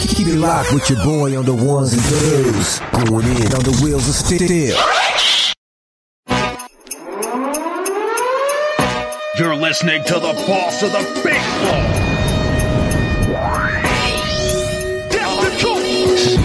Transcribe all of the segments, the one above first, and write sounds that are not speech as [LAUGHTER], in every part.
Keep it locked with your boy on the ones and twos. Going in on the wheels of steel. You're listening to the boss of the big ball. That's the choice.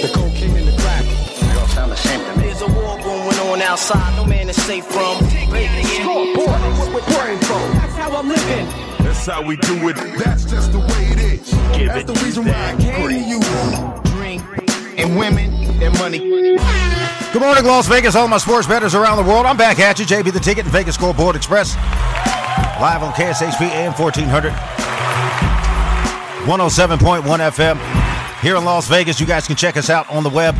The cocaine and the crack. They all sound the same to. There's a war going on outside. No man is safe from. Scoreboard. Brain phone. That's how I'm living. That's how we do it. That's just the way it is. Give That's it the reason why I came to you. Drink. And women and money. Good morning, Las Vegas. All my sports bettors around the world. I'm back at you. JB the Ticket and Vegas Scoreboard Express. Live on KSHP AM 1400. 107.1 FM. Here in Las Vegas, you guys can check us out on the web.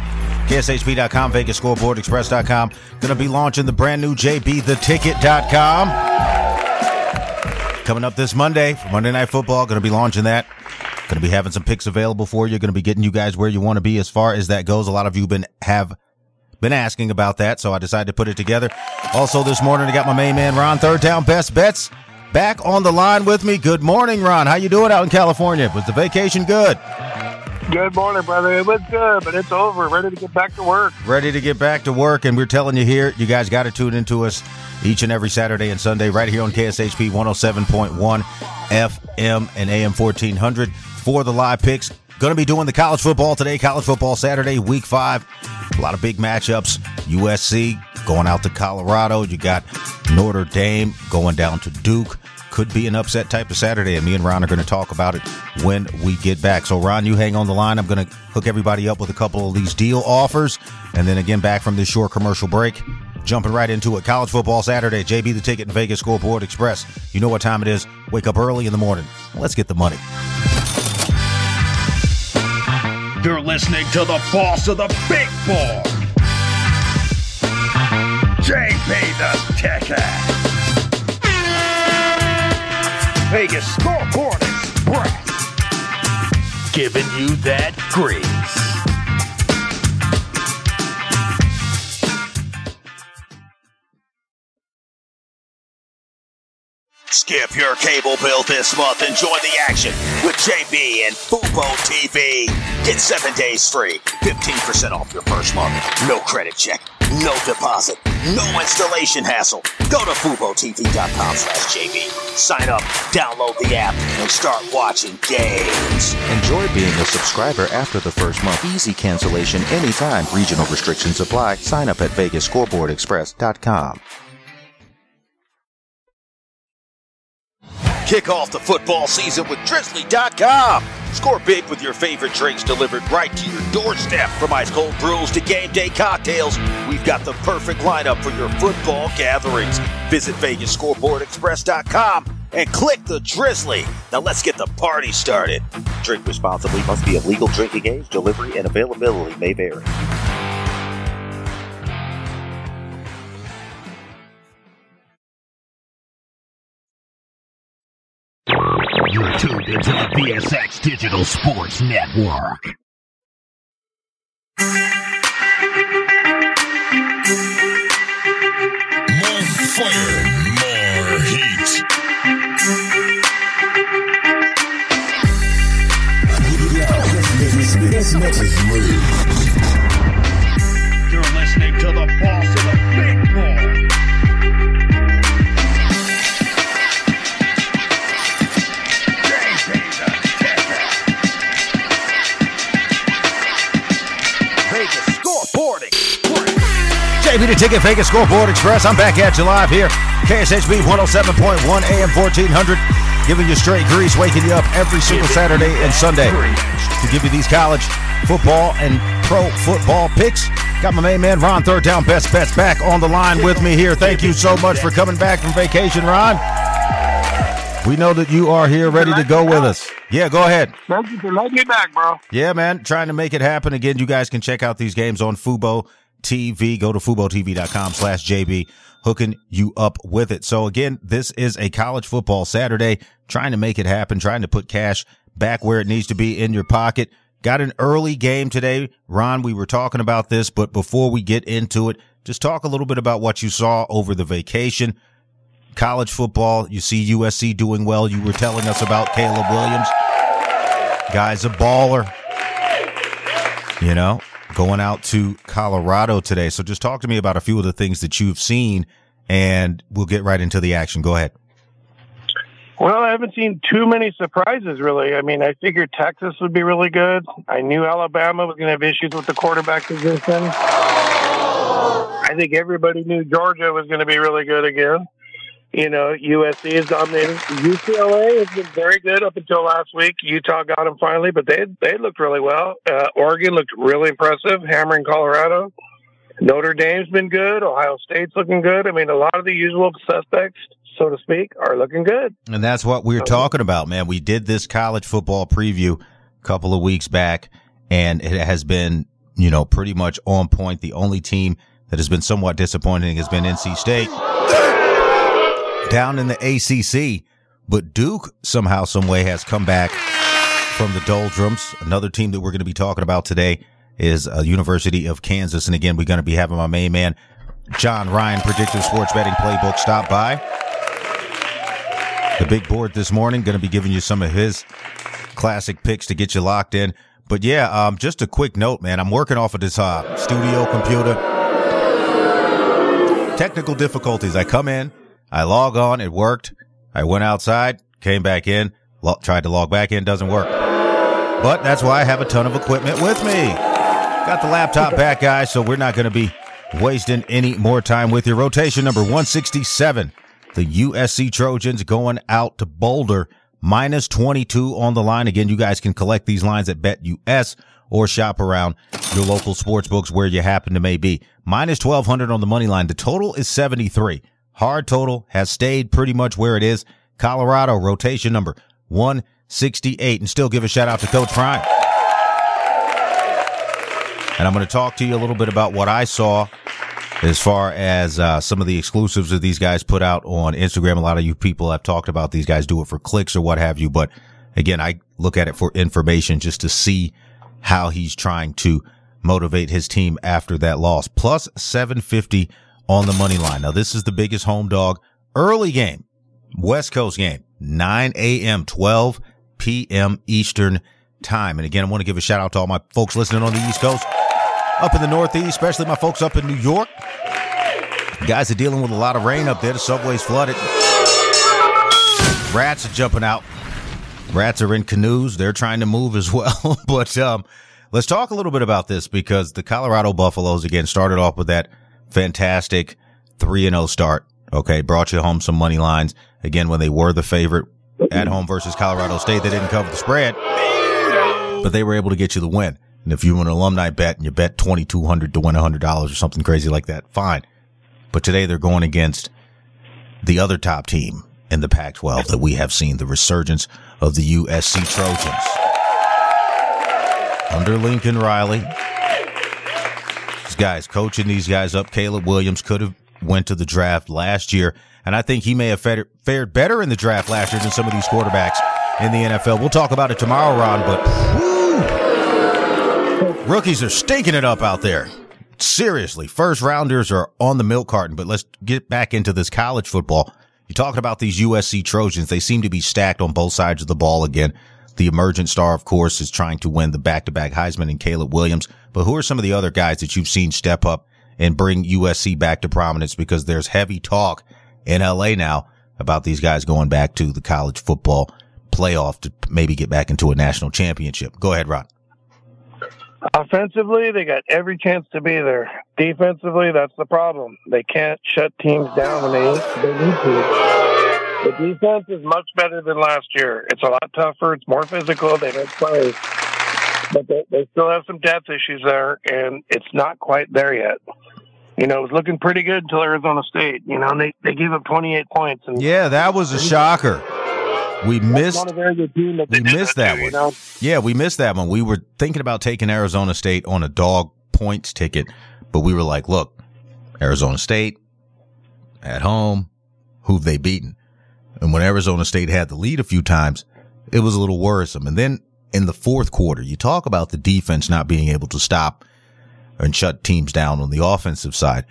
KSHP.com, Vegas Scoreboard Express.com. Going to be launching the brand new JBTheTicket.com. Coming up this Monday for Monday Night Football. Going to be launching that. Going to be having some picks available for you. Going to be getting you guys where you want to be as far as that goes. A lot of you been have been asking about that, so I decided to put it together. Also, this morning I got my main man Ron Third Down Best Bets back on the line with me. Good morning, Ron. How you doing out in California? Was the vacation good? Good morning, brother. It was good, but it's over. Ready to get back to work. Ready to get back to work, and we're telling you here, you guys got to tune into us each and every Saturday and Sunday right here on KSHP 107.1 FM and AM 1400 for the live picks. Going to be doing the college football today, college football Saturday, week five. A lot of big matchups. USC going out to Colorado. You got Notre Dame going down to Duke. Could be an upset type of Saturday, and me and Ron are going to talk about it when we get back. So, Ron, you hang on the line. I'm going to hook everybody up with a couple of these deal offers, and then again back from this short commercial break. Jumping right into it. College football Saturday. JB the ticket and Vegas Scoreboard Express. You know what time it is. Wake up early in the morning. Let's get the money. You're listening to the boss of the big ball. JB the Ticket. Vegas Scoreboard Express. Giving you that grease. Skip your cable bill this month and join the action with JB and Fubo TV. Get seven days free, 15% off your first month. No credit check, no deposit, no installation hassle. Go to FuboTV.com slash JB. Sign up, download the app, and start watching games. Enjoy being a subscriber after the first month. Easy cancellation anytime. Regional restrictions apply. Sign up at VegasScoreboardExpress.com. Kick off the football season with Drizzly.com. Score big with your favorite drinks delivered right to your doorstep. From ice cold brews to game day cocktails, we've got the perfect lineup for your football gatherings. Visit VegasScoreboardExpress.com and click the Drizzly. Now let's get the party started. Drink responsibly must be of legal drinking age. Delivery and availability may vary. Into the VSX Digital Sports Network. More fire, more heat. This next is move. JB the Ticket, Vegas Scoreboard Express. I'm back at you live here. KSHP 107.1 AM 1400. Giving you straight grease, waking you up every single Saturday and Sunday to give you these college football and pro football picks. Got my main man Ron Third Down Best Bets back on the line with me here. Thank you so much for coming back from vacation, Ron. We know that you are here ready to go with us. Yeah, go ahead. Thank you for letting me back, bro. Yeah, man. Trying to make it happen. Again, you guys can check out these games on Fubo TV. Go to FuboTV.com slash JB, hooking you up with it. So again, this is a college football Saturday, trying to make it happen, trying to put cash back where it needs to be in your pocket. Got an early game today. Ron, we were talking about this, but before we get into it, just talk a little bit about what you saw over the vacation. college football, you see USC doing well. You were telling us about Caleb Williams. Guy's a baller. You know, going out to Colorado today. So just talk to me about a few of the things that you've seen and we'll get right into the action. Go ahead. Well, I haven't seen too many surprises, really. I mean, I figured Texas would be really good. I knew Alabama was going to have issues with the quarterback position. I think everybody knew Georgia was going to be really good again. You know, USC is dominating. UCLA has been very good up until last week. Utah got them finally, but they they looked really well. Uh, Oregon looked really impressive, hammering Colorado. Notre Dame's been good. Ohio State's looking good. I mean, a lot of the usual suspects, so to speak, are looking good. And that's what we we're talking about, man. We did this college football preview a couple of weeks back, and it has been, you know, pretty much on point. The only team that has been somewhat disappointing has been NC State down in the ACC, but Duke somehow, some way has come back from the doldrums. Another team that we're going to be talking about today is uh, University of Kansas. And again, we're going to be having my main man, John Ryan, Predictive Sports Betting Playbook, stop by. The big board this morning, going to be giving you some of his classic picks to get you locked in. But yeah, um, just a quick note, man. I'm working off of this uh, studio computer. Technical difficulties. I come in, I log on, it worked. I went outside, came back in, lo- tried to log back in, doesn't work. But that's why I have a ton of equipment with me. Got the laptop back, guys, so we're not going to be wasting any more time with your rotation number 167. The USC Trojans going out to Boulder, minus 22 on the line. Again, you guys can collect these lines at BetUS or shop around your local sports books where you happen to may be. Minus 1200 on the money line. The total is 73. Hard total has stayed pretty much where it is. Colorado rotation number 168 and still give a shout out to Coach Prime. And I'm going to talk to you a little bit about what I saw as far as uh, some of the exclusives that these guys put out on Instagram. A lot of you people have talked about these guys do it for clicks or what have you. But again, I look at it for information just to see how he's trying to motivate his team after that loss. Plus 750 on the money line. Now, this is the biggest home dog early game, West Coast game, 9 a.m., 12 p.m. Eastern time. And again, I want to give a shout out to all my folks listening on the East Coast, up in the Northeast, especially my folks up in New York. Guys are dealing with a lot of rain up there. The subway's flooded. Rats are jumping out. Rats are in canoes. They're trying to move as [LAUGHS] well. but um, let's talk a little bit about this because the Colorado Buffaloes again started off with that fantastic 3 and 0 start. Okay, brought you home some money lines again when they were the favorite at home versus Colorado State. They didn't cover the spread, but they were able to get you the win. And if you were an alumni bet and you bet 2200 to win $100 or something crazy like that, fine. But today they're going against the other top team in the Pac 12 that we have seen the resurgence of the USC Trojans. Under Lincoln Riley, guys coaching these guys up. Caleb Williams could have went to the draft last year, and I think he may have fared, better in the draft last year than some of these quarterbacks in the NFL. We'll talk about it tomorrow, Ron, but rookies are stinking it up out there. Seriously, first rounders are on the milk carton, but let's get back into this college football. You're talking about these USC Trojans. They seem to be stacked on both sides of the ball again. The emergent star, of course, is trying to win the back-to-back Heisman and Caleb Williams. But who are some of the other guys that you've seen step up and bring USC back to prominence? Because there's heavy talk in LA now about these guys going back to the college football playoff to maybe get back into a national championship. Go ahead, Rod. Offensively, they got every chance to be there. Defensively, that's the problem. They can't shut teams down when they, they need to. The defense is much better than last year. It's a lot tougher. It's more physical. They don't play. But they, they still have some depth issues there, and it's not quite there yet. You know, it was looking pretty good until Arizona State. You know, and they, they gave up 28 points. And Yeah, that was a shocker. We missed not a very good team that we missed that that one. You know? Yeah, we missed that one. We were thinking about taking Arizona State on a dog points ticket, but we were like, look, Arizona State at home, who've they beaten? And when Arizona State had the lead a few times, it was a little worrisome. And then in the fourth quarter, you talk about the defense not being able to stop and shut teams down on the offensive side.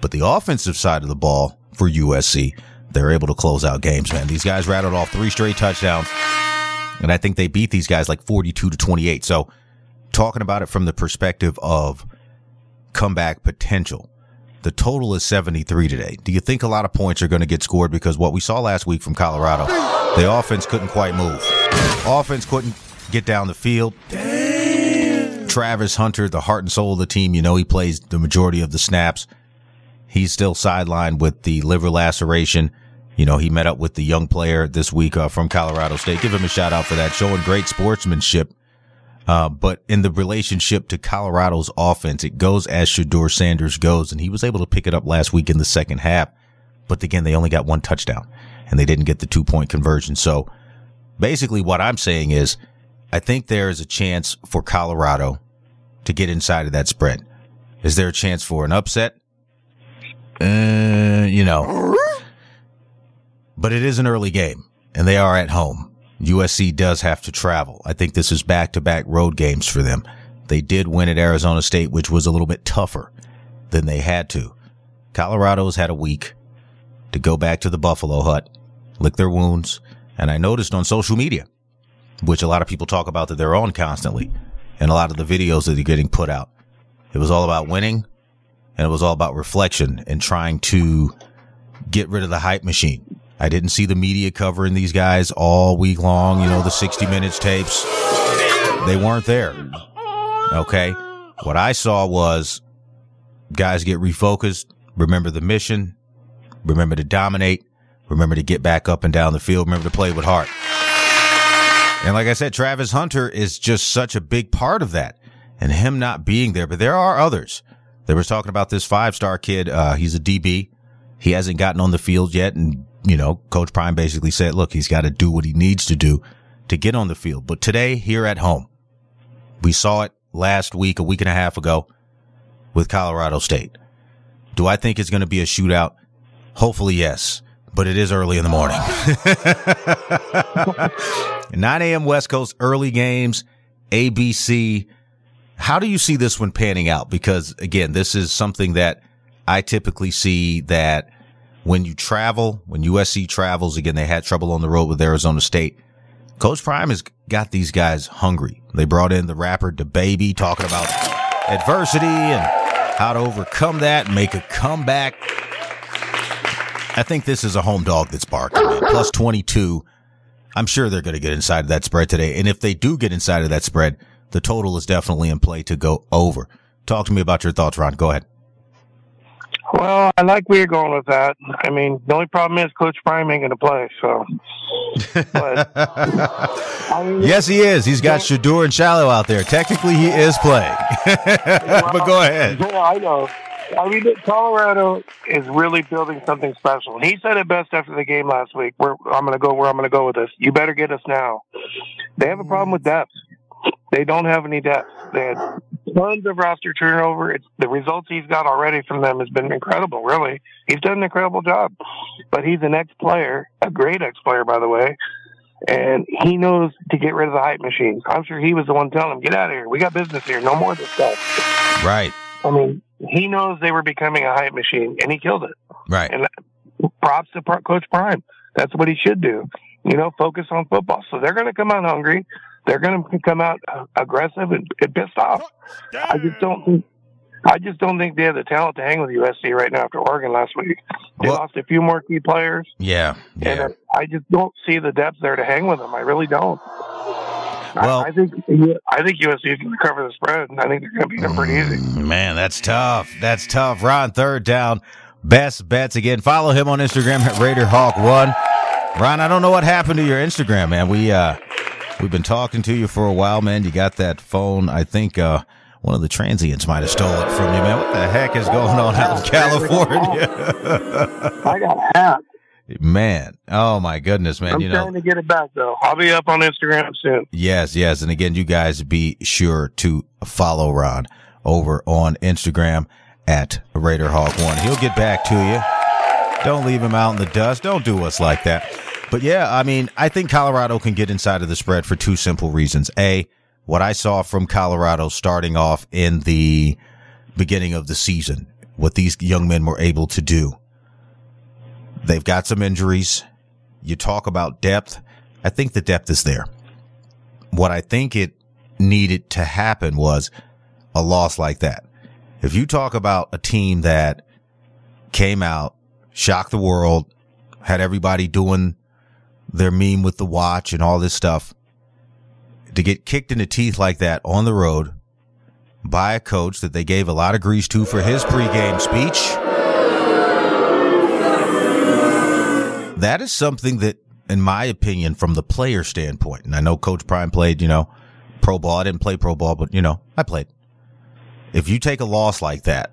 But the offensive side of the ball for USC, they're able to close out games, man. These guys rattled off three straight touchdowns, and I think they beat these guys like 42 to 28. So, talking about it from the perspective of comeback potential, the total is 73 today. Do you think a lot of points are going to get scored? Because what we saw last week from Colorado, the offense couldn't quite move. Offense couldn't get down the field. Travis Hunter, the heart and soul of the team, you know, he plays the majority of the snaps. He's still sidelined with the liver laceration. You know, he met up with the young player this week uh, from Colorado State. Give him a shout out for that, showing great sportsmanship. Uh, but in the relationship to Colorado's offense, it goes as Shedeur Sanders goes, and he was able to pick it up last week in the second half. But again, they only got one touchdown and they didn't get the two point conversion. So basically what I'm saying is I think there is a chance for Colorado to get inside of that spread. Is there a chance for an upset? Uh, you know, but it is an early game and they are at home. USC does have to travel. I think this is back to back road games for them. They did win at Arizona State, which was a little bit tougher than they had to. Colorado's had a week to go back to the Buffalo hut, lick their wounds. And I noticed on social media, which a lot of people talk about that they're on constantly, and a lot of the videos that are getting put out, it was all about winning and it was all about reflection and trying to get rid of the hype machine. I didn't see the media covering these guys all week long, you know, the 60 minutes tapes. They weren't there. Okay. What I saw was guys get refocused, remember the mission, remember to dominate, remember to get back up and down the field, remember to play with heart. And like I said, Travis Hunter is just such a big part of that and him not being there, but there are others. They were talking about this five star kid. Uh, he's a DB. He hasn't gotten on the field yet. And, you know, Coach Prime basically said, look, he's got to do what he needs to do to get on the field. But today, here at home, we saw it last week, a week and a half ago with Colorado State. Do I think it's going to be a shootout? Hopefully, yes. But it is early in the morning. [LAUGHS] 9 a.m. West Coast, early games, ABC. How do you see this one panning out? Because again, this is something that I typically see that when you travel, when USC travels, again, they had trouble on the road with Arizona State. Coach Prime has got these guys hungry. They brought in the rapper DaBaby talking about adversity and how to overcome that and make a comeback. I think this is a home dog that's barking, man. Plus 22. I'm sure they're going to get inside of that spread today. And if they do get inside of that spread, the total is definitely in play to go over. Talk to me about your thoughts, Ron. Go ahead. Well, I like where you're going with that. I mean, the only problem is Coach Prime ain't going to play. So, but, I mean, yes, he is. He's got Shedeur and Shilo out there. Technically, he is playing. [LAUGHS] but go ahead. Yeah, I know. I mean, Colorado is really building something special. And he said it best after the game last week. Where I'm going to go, where I'm going to go with this. You better get us now. They have a problem with depth. They don't have any depth. They had tons of roster turnover. It's the results he's got already from them has been incredible. Really, he's done an incredible job. But he's an ex-player, a great ex-player, by the way, and he knows to get rid of the hype machine. I'm sure he was the one telling him, "Get out of here. We got business here. No more of this stuff." Right. I mean, he knows they were becoming a hype machine, and he killed it. Right. And props to Coach Prime. That's what he should do. You know, focus on football. So they're going to come out hungry. They're going to come out uh, aggressive and, and pissed off. I just don't think. I just don't think they have the talent to hang with USC right now after Oregon last week. They Well- lost a few more key players, Yeah. Yeah. uh, I just don't see the depth there to hang with them. I really don't. Well- I, I think I think USC can going cover the spread, and I think they're going to beat them pretty easy. Man, that's tough. That's tough. Ron, third down. Best bets again. Follow him on Instagram at Raider Hawk One. Ron, I don't know what happened to your Instagram, man. We uh we've been talking to you for a while, man. You got that phone. I think uh one of the transients might have stole it from you, man. What the heck is going on out in [LAUGHS] California? I got hacked. man, oh my goodness, man. I'm you know, trying to get it back though. I'll be up on Instagram soon. Yes, yes. And again, you guys be sure to follow Ron over on Instagram at Raider Hawk One. He'll get back to you. Don't leave him out in the dust. Don't do us like that. But yeah, I mean, I think Colorado can get inside of the spread for two simple reasons. A, what I saw from Colorado starting off in the beginning of the season, what these young men were able to do. They've got some injuries. You talk about depth. I think the depth is there. What I think it needed to happen was a loss like that. If you talk about a team that came out, shocked the world, had everybody doing their meme with the watch and all this stuff, to get kicked in the teeth like that on the road by a coach that they gave a lot of grease to for his pregame speech. That is something that, in my opinion, from the player standpoint, and I know Coach Prime played, you know, pro ball. I didn't play pro ball, but, you know, I played. If you take a loss like that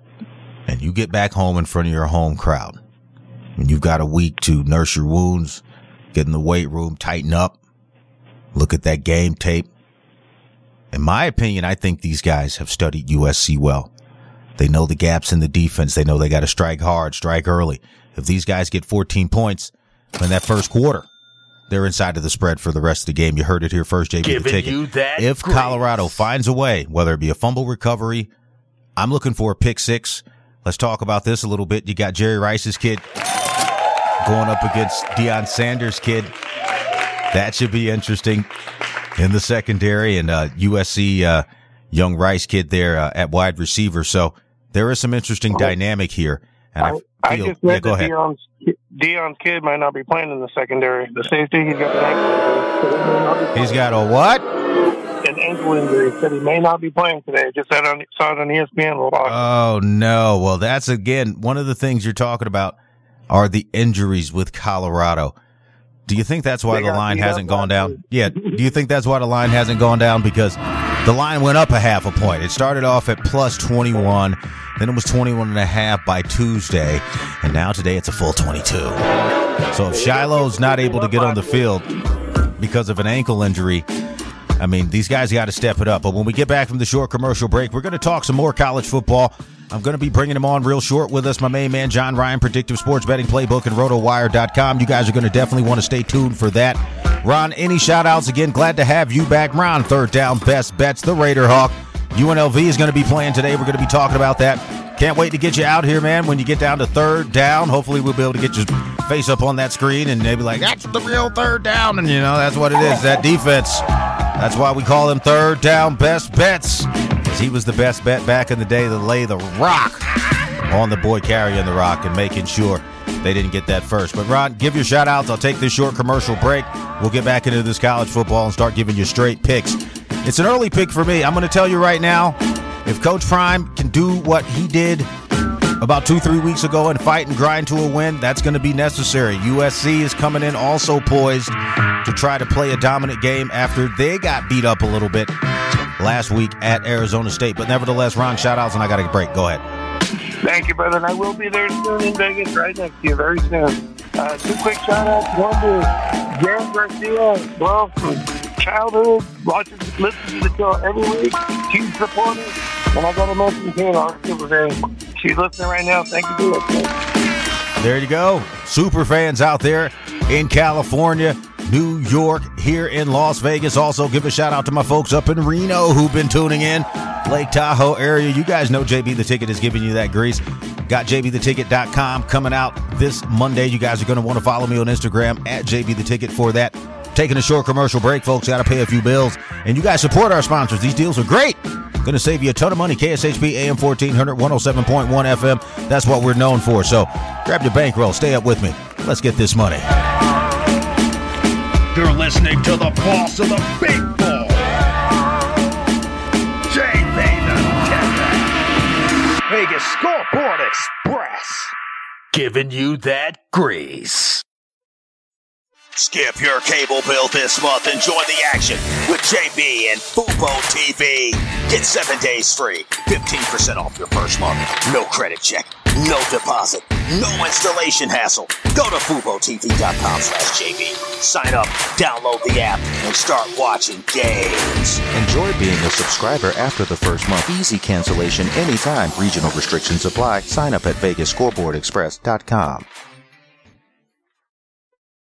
and you get back home in front of your home crowd and you've got a week to nurse your wounds, get in the weight room, tighten up, look at that game tape. In my opinion, I think these guys have studied USC well. They know the gaps in the defense. They know they got to strike hard, strike early. If these guys get 14 points in that first quarter, they're inside of the spread for the rest of the game. You heard it here first, JB. the Giving ticket. you that if grace. Colorado finds a way, whether it be a fumble recovery, I'm looking for a pick six. Let's talk about this a little bit. You got Jerry Rice's kid going up against Deion Sanders' kid. That should be interesting in the secondary and uh, USC uh, young Rice kid there uh, at wide receiver. So there is some interesting dynamic here. And I, I feel, just yeah, read go ahead. Deion's, Deion's kid might not be playing in the secondary. The safety, he's got an ankle injury. He's got a what? An ankle injury. Said he may not be playing today. Just said on, saw it on ESPN. Oh no. Well, that's again one of the things you're talking about are the injuries with Colorado. Do you think that's why They the line hasn't gone down? week. Yeah. Do you think that's why the line hasn't gone down? Because the line went up a half a point. It started off at plus 21, then it was 21 and a half by Tuesday, and now today it's a full 22. So if Shilo's not able to get on the field because of an ankle injury, I mean, these guys got to step it up. But when we get back from the short commercial break, we're going to talk some more college football. I'm going to be bringing him on real short with us, my main man, John Ryan, Predictive Sports Betting Playbook, and RotoWire.com. You guys are going to definitely want to stay tuned for that. Ron, any shout outs again? Glad to have you back. Ron, third down, best bets, the Raider Hawk. UNLV is going to be playing today. We're going to be talking about that. Can't wait to get you out here, man. When you get down to third down, hopefully we'll be able to get your face up on that screen and they'll be like, that's the real third down. And, you know, that's what it is, that defense. That's why we call him third down best bets. 'Cause He was the best bet back in the day to lay the rock on the boy carrying the rock and making sure they didn't get that first. But Ron, give your shout outs. I'll take this short commercial break. We'll get back into this college football and start giving you straight picks. It's an early pick for me. I'm going to tell you right now if Coach Prime can do what he did about two, three weeks ago and fight and grind to a win, that's going to be necessary. USC is coming in also poised to try to play a dominant game after they got beat up a little bit last week at Arizona State. But nevertheless, Ron, shout outs, and I got a break. Go ahead. Thank you, brother. And I will be there soon in Vegas, right next to you, very soon. Uh, two quick shout outs. One to Jan Garcia, bro, from childhood, watches, listens to the show every week. Huge supporter. And I got to mention fan. She's listening right now. Thank you for listening. There you go. Super fans out there in California, New York, here in Las Vegas. Also, give a shout out to my folks up in Reno who've been tuning in. Lake Tahoe area. You guys know JB the Ticket is giving you that grease. Got JBTheTicket.com coming out this Monday. You guys are going to want to follow me on Instagram at JB the Ticket for that. Taking a short commercial break, folks. Got to pay a few bills. And you guys support our sponsors. These deals are great. Going to save you a ton of money. KSHP AM 1400, 107.1 FM. That's what we're known for. So grab your bankroll. Stay up with me. Let's get this money. You're listening to the boss of the big ball. Vegas Scoreboard Express. Giving you that grease. Skip your cable bill this month and join the action with JB and Fubo TV. Get seven days free, 15% off your first month. No credit check, no deposit, no installation hassle. Go to FuboTV.com slash JB. Sign up, download the app, and start watching games. Enjoy being a subscriber after the first month. Easy cancellation anytime. Regional restrictions apply. Sign up at VegasScoreboardExpress.com.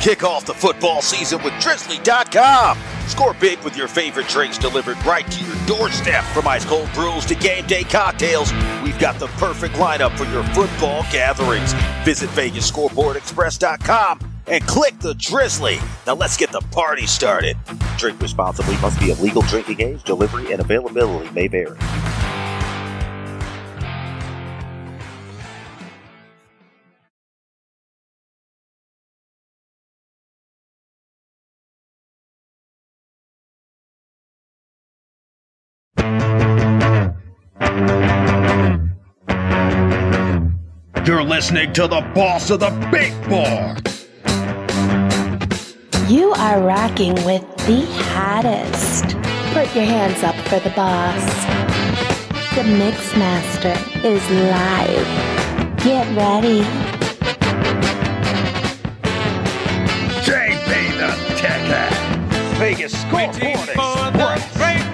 Kick off the football season with Drizzly.com. Score big with your favorite drinks delivered right to your doorstep. From ice cold brews to game day cocktails, we've got the perfect lineup for your football gatherings. Visit VegasScoreboardExpress.com and click the Drizzly. Now let's get the party started. Drink responsibly must be of legal drinking age. Delivery and availability may vary. Listening to the boss of the big board. You are rocking with the hottest. Put your hands up for the boss. The Mix Master is live. Get ready. JB the Tech Hat. Vegas Scoreboard Express.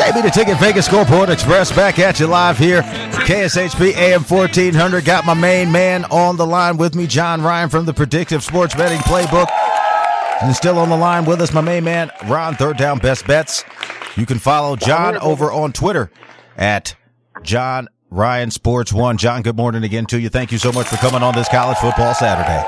JB the Ticket Vegas Scoreboard Express back at you live here. KSHP AM 1400. Got my main man on the line with me, John Ryan from the Predictive Sports Betting Playbook. And still on the line with us, my main man, Ron Third Down Best Bets. You can follow John over on Twitter at John Ryan Sports One. John, good morning again to you. Thank you so much for coming on this college football Saturday.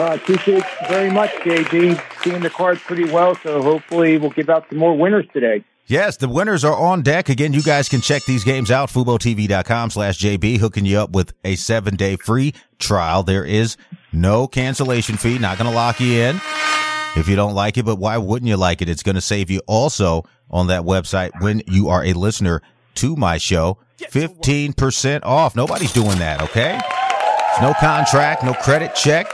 Uh, appreciate it very much, JG. Seeing the cards pretty well, so hopefully we'll give out some more winners today. Yes, the winners are on deck. Again, you guys can check these games out. FuboTV.com slash JB, hooking you up with a seven day free trial. There is no cancellation fee. Not going to lock you in if you don't like it, but why wouldn't you like it? It's going to save you also on that website when you are a listener to my show. 15% off. Nobody's doing that, okay? No contract, no credit check.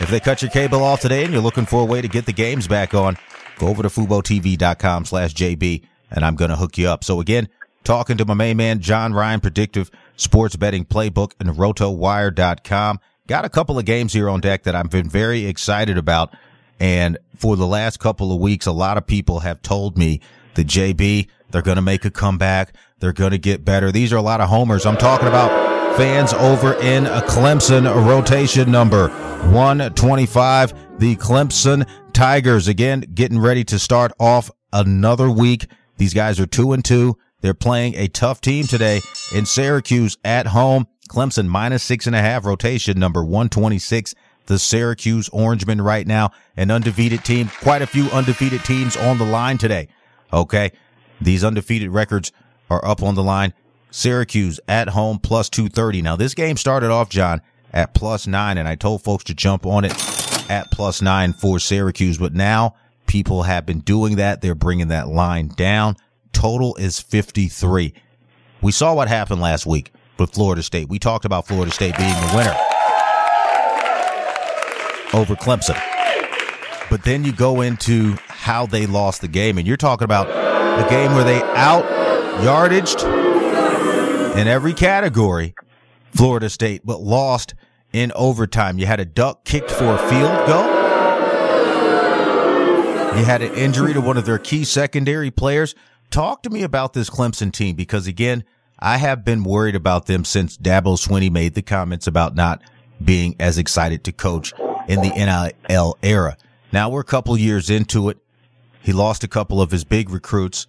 If they cut your cable off today and you're looking for a way to get the games back on, go over to FuboTV.com slash JB and I'm going to hook you up. So again, talking to my main man, John Ryan, predictive sports betting playbook and rotowire.com. Got a couple of games here on deck that I've been very excited about. And for the last couple of weeks, a lot of people have told me that JB, they're going to make a comeback. They're going to get better. These are a lot of homers. I'm talking about fans over in a Clemson rotation number 125. The Clemson Tigers again getting ready to start off another week. These guys are two and two. They're playing a tough team today in Syracuse at home. Clemson minus six and a half rotation number 126. The Syracuse Orangemen right now, an undefeated team. Quite a few undefeated teams on the line today. Okay. These undefeated records are up on the line. Syracuse at home plus 230. Now this game started off, John, at plus nine, and I told folks to jump on it at plus nine for Syracuse, but now people have been doing that. They're bringing that line down. Total is 53. We saw what happened last week with Florida State. We talked about Florida State being the winner over Clemson. But then you go into how they lost the game, and you're talking about a game where they out yardaged in every category, Florida State, but lost in overtime. You had a duck kicked for a field goal. You had an injury to one of their key secondary players. Talk to me about this Clemson team because again, I have been worried about them since Dabo Swinney made the comments about not being as excited to coach in the NIL era. Now we're a couple years into it. He lost a couple of his big recruits.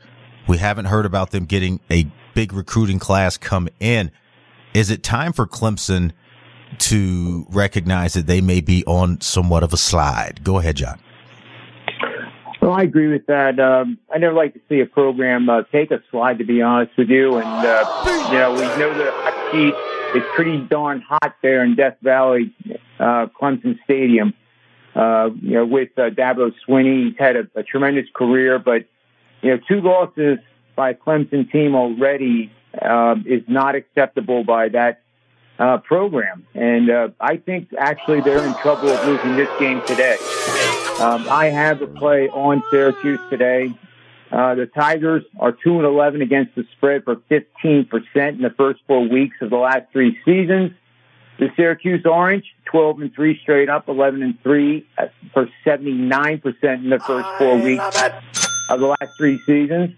We haven't heard about them getting a big recruiting class come in. Is it time for Clemson to recognize that they may be on somewhat of a slide? Go ahead, John. Well, I agree with that. Um, I never like to see a program uh, take a slide, to be honest with you. And, uh, you know, we know the hot seat is pretty darn hot there in Death Valley, uh, Clemson Stadium. Uh, you know, with uh, Dabo Swinney, he's had a, a tremendous career, but, you know, two losses by a Clemson team already uh, is not acceptable by that uh, program. And uh, I think actually they're in trouble of losing this game today. Um, I have the play on Syracuse today. Uh, the Tigers are 2 and 11 against the spread for 15% in the first four weeks of the last three seasons. The Syracuse Orange, 12 and 3 straight up, 11 and 3 uh, for 79% in the first four weeks of the last three seasons.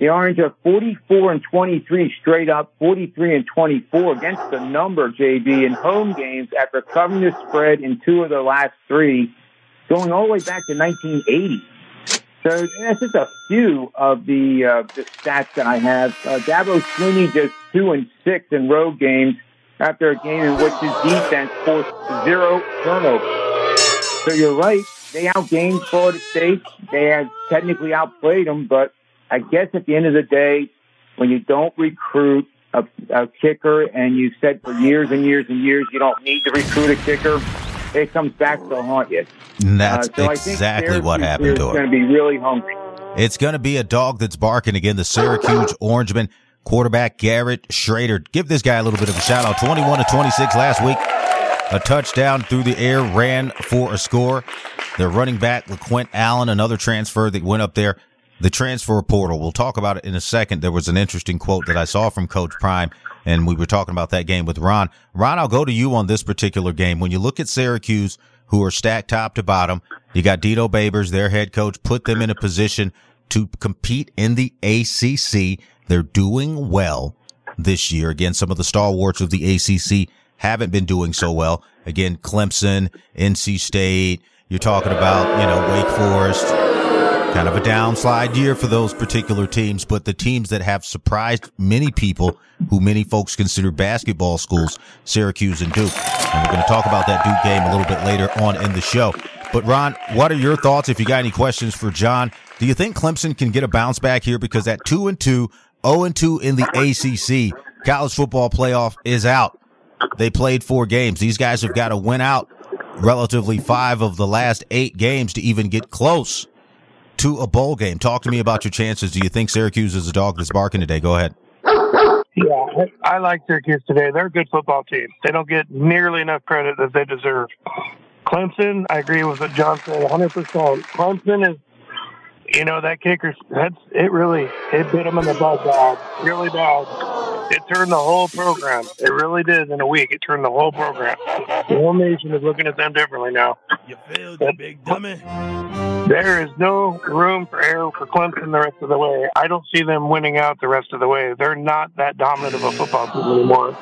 The Orange are 44 and 23 straight up, 43 and 24 against the number, JB, in home games after covering the spread in two of their last three, going all the way back to 1980. So that's just a few of the uh, the stats that I have. Uh, Dabo Swinney just two and six in road games after a game in which his defense forced zero turnovers. So you're right. They outgained Florida State. They had technically outplayed them, but I guess at the end of the day, when you don't recruit a, a kicker and you said for years and years and years you don't need to recruit a kicker, it comes back to haunt you. And that's Uh, so exactly what happened to going to be really hungry. It's going to be a dog that's barking again. The Syracuse [LAUGHS] Orangeman quarterback Garrett Shrader. Give this guy a little bit of a shout out. 21 to 26 last week. A touchdown through the air, ran for a score. Their running back, LeQuint Allen, another transfer that went up there. The transfer portal. We'll talk about it in a second. There was an interesting quote that I saw from Coach Prime, and we were talking about that game with Ron. Ron, I'll go to you on this particular game. When you look at Syracuse, who are stacked top to bottom, you got Dino Babers, their head coach, put them in a position to compete in the ACC. They're doing well this year. Again, some of the stalwarts of the ACC haven't been doing so well. Again, Clemson, NC State. You're talking about, you know, Wake Forest. Kind of a downslide year for those particular teams, but the teams that have surprised many people who many folks consider basketball schools, Syracuse and Duke. And we're going to talk about that Duke game a little bit later on in the show. But Ron, what are your thoughts? If you got any questions for John, do you think Clemson can get a bounce back here? Because at two and two, 0 and two in the ACC, college football playoff is out. They played four games. These guys have got to win out relatively five of the last eight games to even get close to a bowl game. Talk to me about your chances. Do you think Syracuse is a dog that's barking today? Go ahead. Yeah, I, like Syracuse today. They're a good football team. They don't get nearly enough credit that they deserve. Clemson, I agree with what John said 100%. Clemson is, you know, that kicker, that's, it really, it bit them in the butt bad, really bad. It turned the whole program. It really did in a week. It turned the whole program. The whole nation is looking at them differently now. You failed, you big dummy. There is no room for error for Clemson the rest of the way. I don't see them winning out the rest of the way. They're not that dominant of a football team anymore.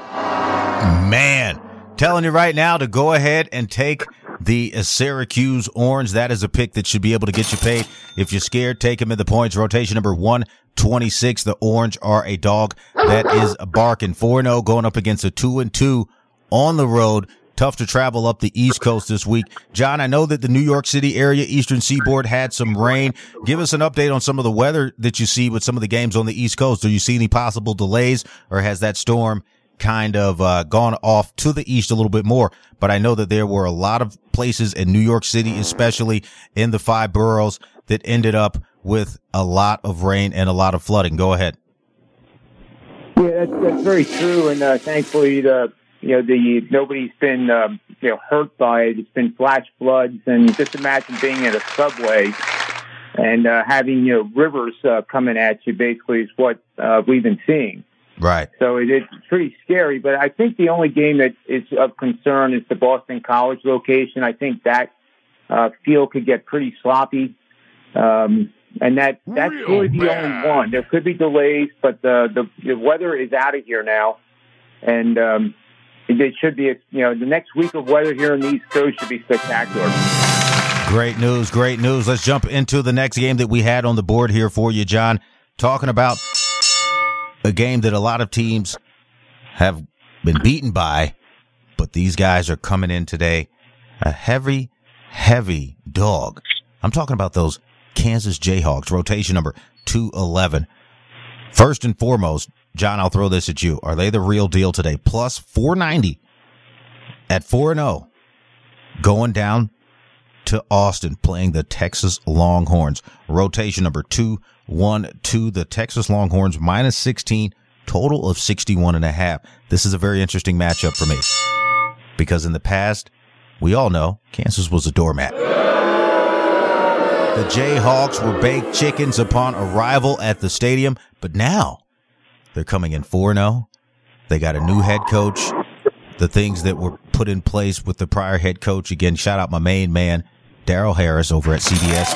Man, telling you right now to go ahead and take the uh, Syracuse Orange. That is a pick that should be able to get you paid. If you're scared, take him in the points. Rotation number 126. The Orange are a dog that is barking 4-0 going up against a 2 and 2 on the road. Tough to travel up the East Coast this week. John, I know that the New York City area, Eastern Seaboard had some rain. Give us an update on some of the weather that you see with some of the games on the East Coast. Do you see any possible delays or has that storm kind of uh, gone off to the east a little bit more. But I know that there were a lot of places in New York City, especially in the five boroughs that ended up with a lot of rain and a lot of flooding. Go ahead. Yeah, that's, that's very true, and uh, thankfully, the you know the nobody's been um, you know hurt by it. It's been flash floods, and just imagine being in a subway and uh, having you know rivers uh, coming at you. Basically, is what uh, we've been seeing. Right. So it, it's pretty scary. But I think the only game that is of concern is the Boston College location. I think that uh, field could get pretty sloppy. Um, and that that's really the only one. There could be delays, but the the, the weather is out of here now, and um, it, it should be. A, you know, the next week of weather here in the East Coast should be spectacular. Great news. Great news. Let's jump into the next game that we had on the board here for you, John. Talking about a game that a lot of teams have been beaten by, but these guys are coming in today. A heavy, heavy dog. I'm talking about those Kansas Jayhawks, rotation number 211. First and foremost, John, I'll throw this at you. Are they the real deal today? Plus 490 at 4 0, going down to Austin, playing the Texas Longhorns. Rotation number 212. The Texas Longhorns minus 16 total of 61 and a half. This is a very interesting matchup for me because in the past, we all know Kansas was a doormat. The Jayhawks were baked chickens upon arrival at the stadium, but now they're coming in 4 0. They got a new head coach. The things that were put in place with the prior head coach, again, shout out my main man, Daryl Harris over at CBS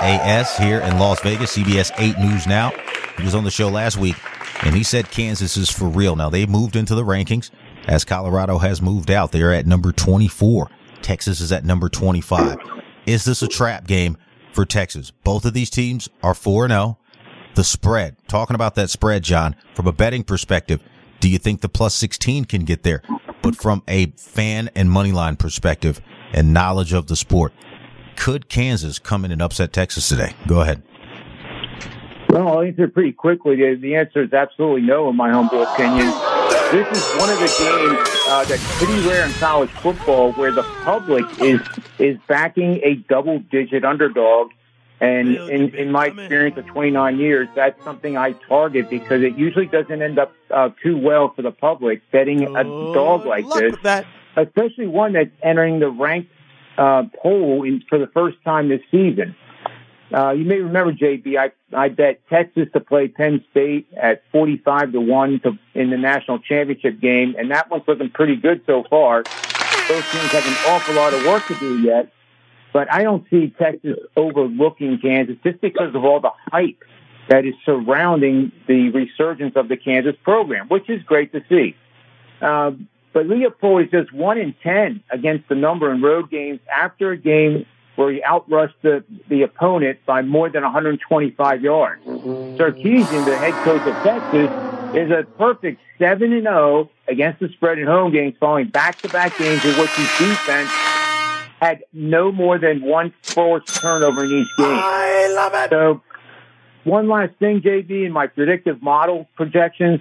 KLAS here in Las Vegas, CBS 8 News Now. He was on the show last week and he said Kansas is for real. Now they moved into the rankings as Colorado has moved out. They're at number 24. Texas is at number 25. Is this a trap game for Texas? Both of these teams are 4 0. The spread, talking about that spread, John, from a betting perspective, do you think the plus 16 can get there? But from a fan and money line perspective and knowledge of the sport, could Kansas come in and upset Texas today? Go ahead. Well, I'll answer pretty quickly. The answer is absolutely no, in my humble opinion. This is one of the games uh, that's pretty rare in college football where the public is is backing a double digit underdog. And in, in my experience of 29 years, that's something I target because it usually doesn't end up uh, too well for the public betting a dog like this, especially one that's entering the ranked uh, poll in, for the first time this season. Uh, you may remember, JB, I, I bet Texas to play Penn State at 45 to 1 to, in the national championship game, and that one's looking pretty good so far. Both teams have an awful lot of work to do yet, but I don't see Texas overlooking Kansas just because of all the hype that is surrounding the resurgence of the Kansas program, which is great to see. Um, but Leipold is just 1 in 10 against the number in road games after a game where he outrushed the, the opponent by more than 125 yards. Sarkisian, the head coach of Texas, is a perfect 7 and 0 against the spread in home games following back-to-back games in which his defense had no more than one forced turnover in each game. I love it. So, one last thing, JB, in my predictive model projections,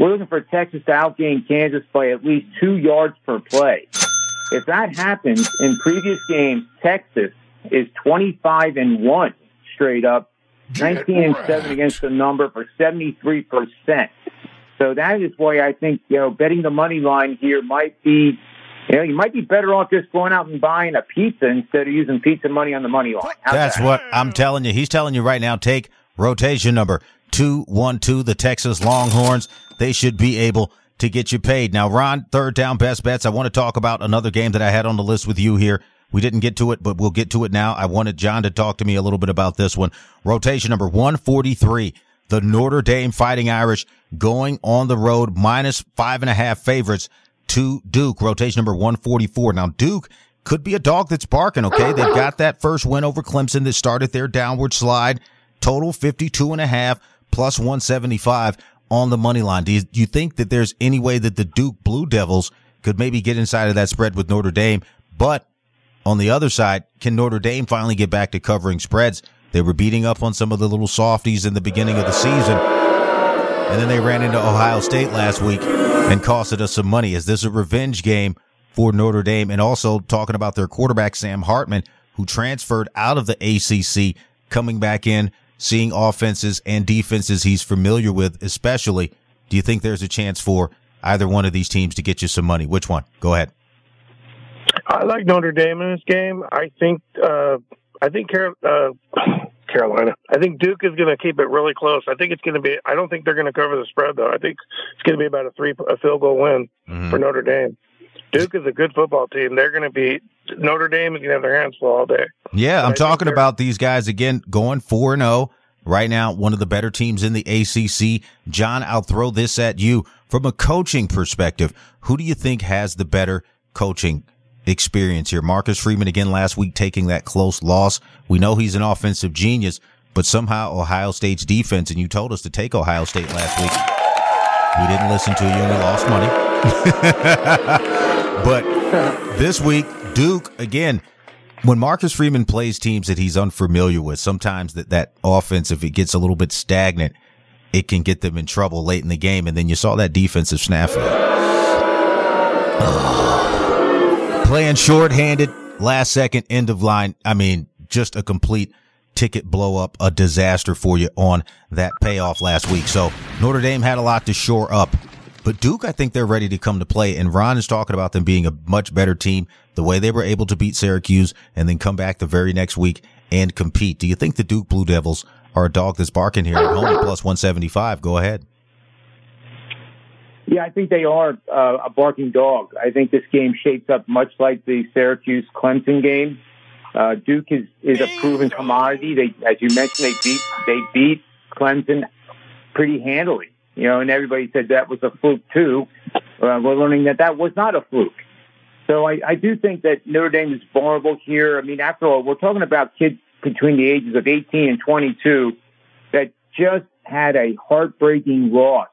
we're looking for Texas to outgain Kansas by at least two yards per play. If that happens in previous games, Texas is 25 and 1 straight up, 19 and 7 against the number for 73%. So that is why I think, you know, betting the money line here might be, you know, you might be better off just going out and buying a pizza instead of using pizza money on the money line. How's That's that? what I'm telling you. He's telling you right now. Take rotation number two one two. The Texas Longhorns. They should be able to get you paid. Now, Ron, third down best bets. I want to talk about another game that I had on the list with you here. We didn't get to it, but we'll get to it now. I wanted John to talk to me a little bit about this one. Rotation number 143. The Notre Dame Fighting Irish going on the road minus five and a half favorites to Duke. Rotation number 144. Now, Duke could be a dog that's barking. Okay. They've [LAUGHS] got that first win over Clemson that started their downward slide. Total 52 and a half plus 175 on the money line. Do you, do you think that there's any way that the Duke Blue Devils could maybe get inside of that spread with Notre Dame? But on the other side, can Notre Dame finally get back to covering spreads? They were beating up on some of the little softies in the beginning of the season. And then they ran into Ohio State last week and costed us some money. Is this a revenge game for Notre Dame? And also talking about their quarterback, Sam Hartman, who transferred out of the ACC, coming back in, seeing offenses and defenses he's familiar with, especially. Do you think there's a chance for either one of these teams to get you some money? Which one? Go ahead. I like Notre Dame in this game. I think uh, I think Car- uh, Carolina. I think Duke is going to keep it really close. I think it's going to be. I don't think they're going to cover the spread though. I think it's going to be about a three a field goal win Mm-hmm. for Notre Dame. Duke is a good football team. They're going to be Notre Dame is going to have their hands full all day. Yeah, But I'm talking about these guys again going 4 0 right now, one of the better teams in the ACC. John, I'll throw this at you from a coaching perspective. Who do you think has the better coaching experience here? Marcus Freeman again last week taking that close loss. We know he's an offensive genius, but somehow Ohio State's defense, and you told us to take Ohio State last week. We didn't listen to you and we lost money. [LAUGHS] but this week, Duke, again, when Marcus Freeman plays teams that he's unfamiliar with, sometimes that, that offense, if it gets a little bit stagnant, it can get them in trouble late in the game. And then you saw that defensive snafu. [SIGHS] Playing shorthanded, last second, end of line. I mean, just a complete ticket blow up a disaster for you on that payoff last week. So Notre Dame had a lot to shore up. But Duke, I think they're ready to come to play. And Ron is talking about them being a much better team, the way they were able to beat Syracuse and then come back the very next week and compete. Do you think the Duke Blue Devils are a dog that's barking here at home at plus 175? Go ahead. Yeah, I think they are uh, a barking dog. I think this game shapes up much like the Syracuse Clemson game. Uh, Duke is, is a proven commodity. They, as you mentioned, they beat they beat Clemson pretty handily. You know, and everybody said that was a fluke too. Uh, we're learning that that was not a fluke. So I, I do think that Notre Dame is vulnerable here. I mean, after all, we're talking about kids between the ages of 18 and 22 that just had a heartbreaking loss.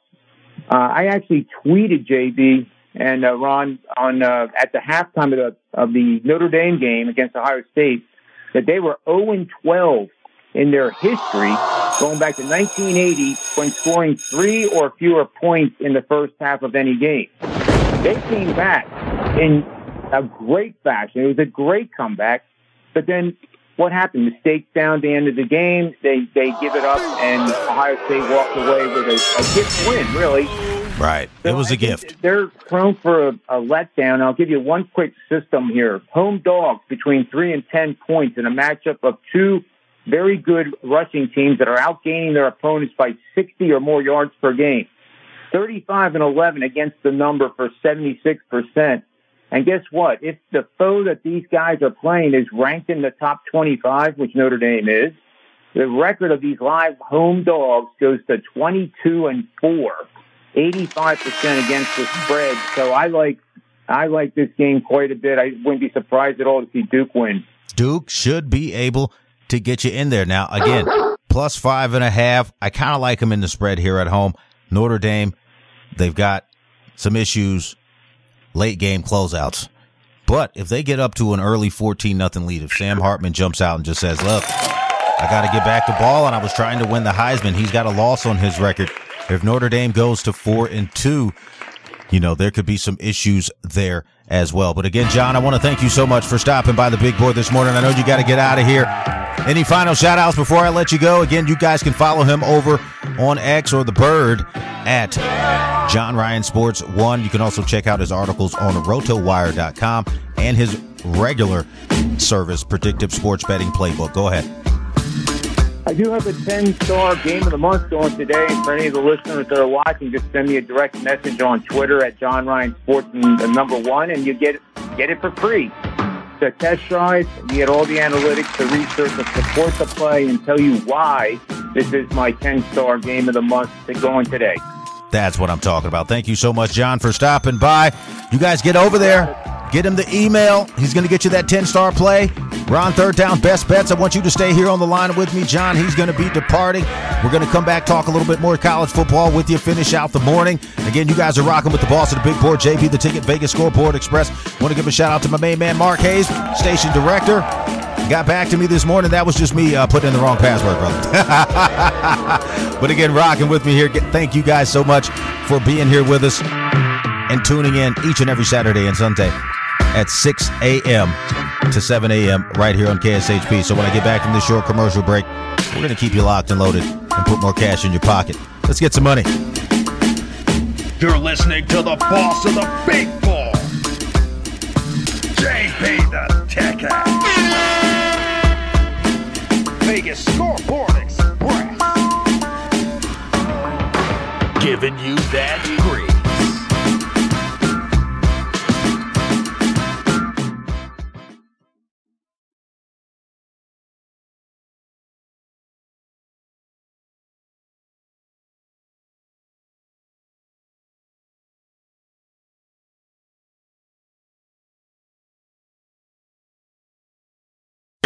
Uh, I actually tweeted JB and uh, Ron on uh, at the halftime of the of the Notre Dame game against Ohio State that they were 0 and 12 in their history going back to 1980 when scoring three or fewer points in the first half of any game. They came back in a great fashion. It was a great comeback, but then what happened? Mistakes down the end of the game. They they give it up, and Ohio State walked away with a, a gift win. Really, Right. So it was I a gift. They're prone for a, a letdown. I'll give you one quick system here. Home dogs between three and ten points in a matchup of two very good rushing teams that are outgaining their opponents by 60 or more yards per game. 35 and 11 against the number for 76%. And guess what? If the foe that these guys are playing is ranked in the top 25, which Notre Dame is, the record of these live home dogs goes to 22 and 4, 85% against the spread. So I like, I like this game quite a bit. I wouldn't be surprised at all to see Duke win. Duke should be able to get you in there. Now, again, plus five and a half. I kind of like them in the spread here at home. Notre Dame, they've got some issues, late game closeouts. But if they get up to an early 14 nothing lead, if Sam Hartman jumps out and just says, look, I got to get back to ball and I was trying to win the Heisman, he's got a loss on his record. If Notre Dame goes to four and two, you know, there could be some issues there as well. But again, John, I want to thank you so much for stopping by the big board this morning. I know you got to get out of here. Any final shout outs before I let you go? Again, you guys can follow him over on X or the Bird at John Ryan Sports One. You can also check out his articles on rotowire.com and his regular service, Predictive Sports Betting Playbook. Go ahead. I do have a 10 star game of the month going today. For any of the listeners that are watching, just send me a direct message on Twitter at John Ryan Sports and the number one, and you get get it for free. A test drive. You get all the analytics, the research to support the play and tell you why this is my 10 star game of the month going today. That's what I'm talking about. Thank you so much, John, for stopping by. You guys get over there. Get him the email. He's going to get you that 10 star play. Ron Third Down Best Bets. I want you to stay here on the line with me, John. He's going to be departing. We're going to come back, talk a little bit more college football with you, finish out the morning. Again, you guys are rocking with the boss of the big board, JB, the Ticket Vegas Scoreboard Express. Want to give a shout out to my main man, Mark Hayes, station director. Got back to me this morning. That was just me uh, putting in the wrong password, brother. [LAUGHS] but again, rocking with me here. Thank you guys so much for being here with us and tuning in each and every Saturday and Sunday at 6 a.m. to 7 a.m. right here on KSHP. So when I get back from this short commercial break, we're going to keep you locked and loaded and put more cash in your pocket. Let's get some money. You're listening to the boss of the big ball, JB the Ticket. Vegas Scoreboard Express. Giving you that grease.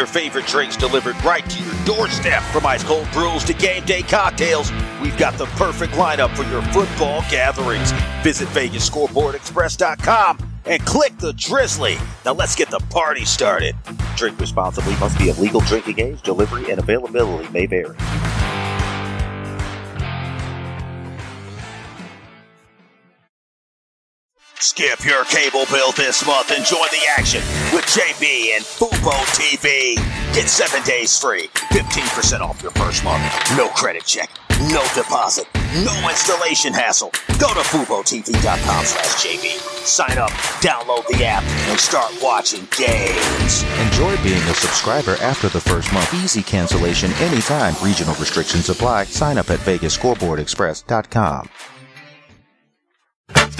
Your favorite drinks delivered right to your doorstep. From ice cold brews to game day cocktails, we've got the perfect lineup for your football gatherings. Visit VegasScoreboardExpress.com and click the Drizly. Now let's get the party started. Drink responsibly must be of legal drinking age. Delivery and availability may vary. Skip your cable bill this month and join the action with JB and Fubo TV. Get seven days free, 15% off your first month, no credit check, no deposit, no installation hassle. Go to FuboTV.com slash JB. Sign up, download the app, and start watching games. Enjoy being a subscriber after the first month. Easy cancellation anytime. Regional restrictions apply. Sign up at VegasScoreboardExpress.com.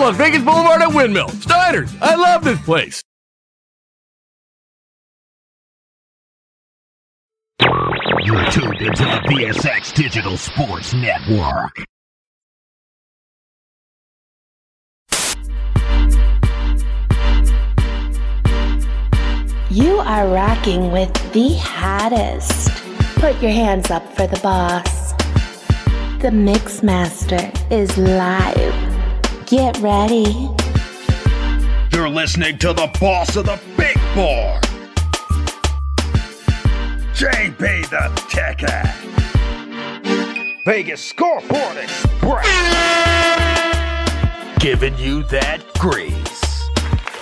Las Vegas Boulevard at Windmill. Steiner's, I love this place. You're tuned into the BSX Digital Sports Network. You are rocking with the hottest. Put your hands up for the boss. The Mix Master is live. Get ready. You're listening to the boss of the big board, JB the Ticket. Vegas Scoreboard Express. Giving you that grease.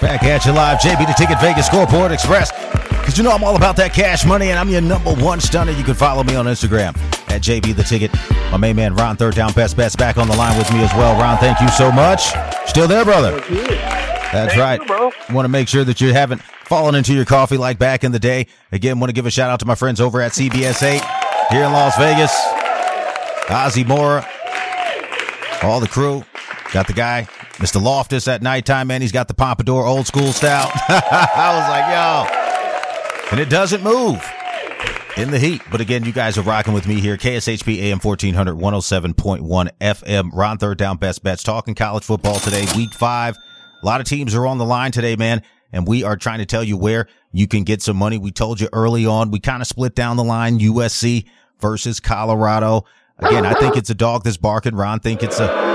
Back at you live, JB the Ticket Vegas Scoreboard Express. Because you know I'm all about that cash money, and I'm your number one stunner. You can follow me on Instagram at JB the Ticket. My main man Ron Third Down Best Bets back on the line with me as well. Ron, thank you so much. Still there, brother? That's Thank right. you. Want to make sure that you haven't fallen into your coffee like back in the day. Again, want to give a shout out to my friends over at CBS 8 here in Las Vegas. Ozzy Mora, all the crew. Got the guy, Mr. Loftus at nighttime, man. He's got the pompadour old school style. [LAUGHS] I was like, yo. And it doesn't move in the heat. But again, you guys are rocking with me here. KSHP AM 1400, 107.1 FM. Ron Third Down Best Bets. Talking college football today, week five. A lot of teams are on the line today, man. And we are trying to tell you where you can get some money. We told you early on. We kind of split down the line. USC versus Colorado. Again, I think it's a dog that's barking. Ron think it's a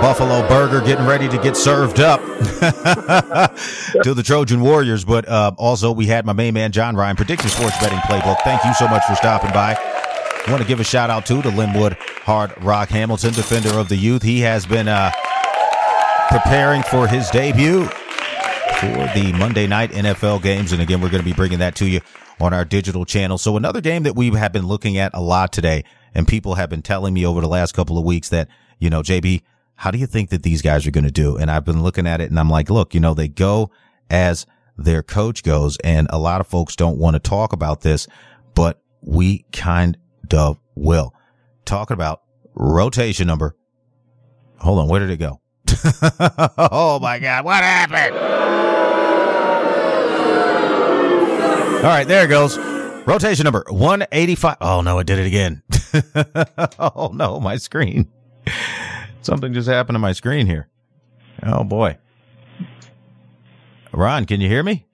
Buffalo Burger getting ready to get served up [LAUGHS] to the Trojan Warriors. But uh, also, we had my main man, John Ryan, Prediction Sports Betting Playbook. Thank you so much for stopping by. Want to give a shout out too to Linwood Hard Rock Hamilton, defender of the youth. He has been uh, preparing for his debut for the Monday night NFL games. And again, we're going to be bringing that to you on our digital channel. So another game that we have been looking at a lot today, and people have been telling me over the last couple of weeks that, you know, JB, how do you think that these guys are going to do? And I've been looking at it and I'm like, look, you know, they go as their coach goes. And a lot of folks don't want to talk about this, but we kind of will. Talking about rotation number. Hold on. Where did it go? [LAUGHS] oh my God. What happened? All right. There it goes. Rotation number 185. Oh no, it did it again. [LAUGHS] oh no, my screen. Something just happened to my screen here. Oh boy. Ron, can you hear me?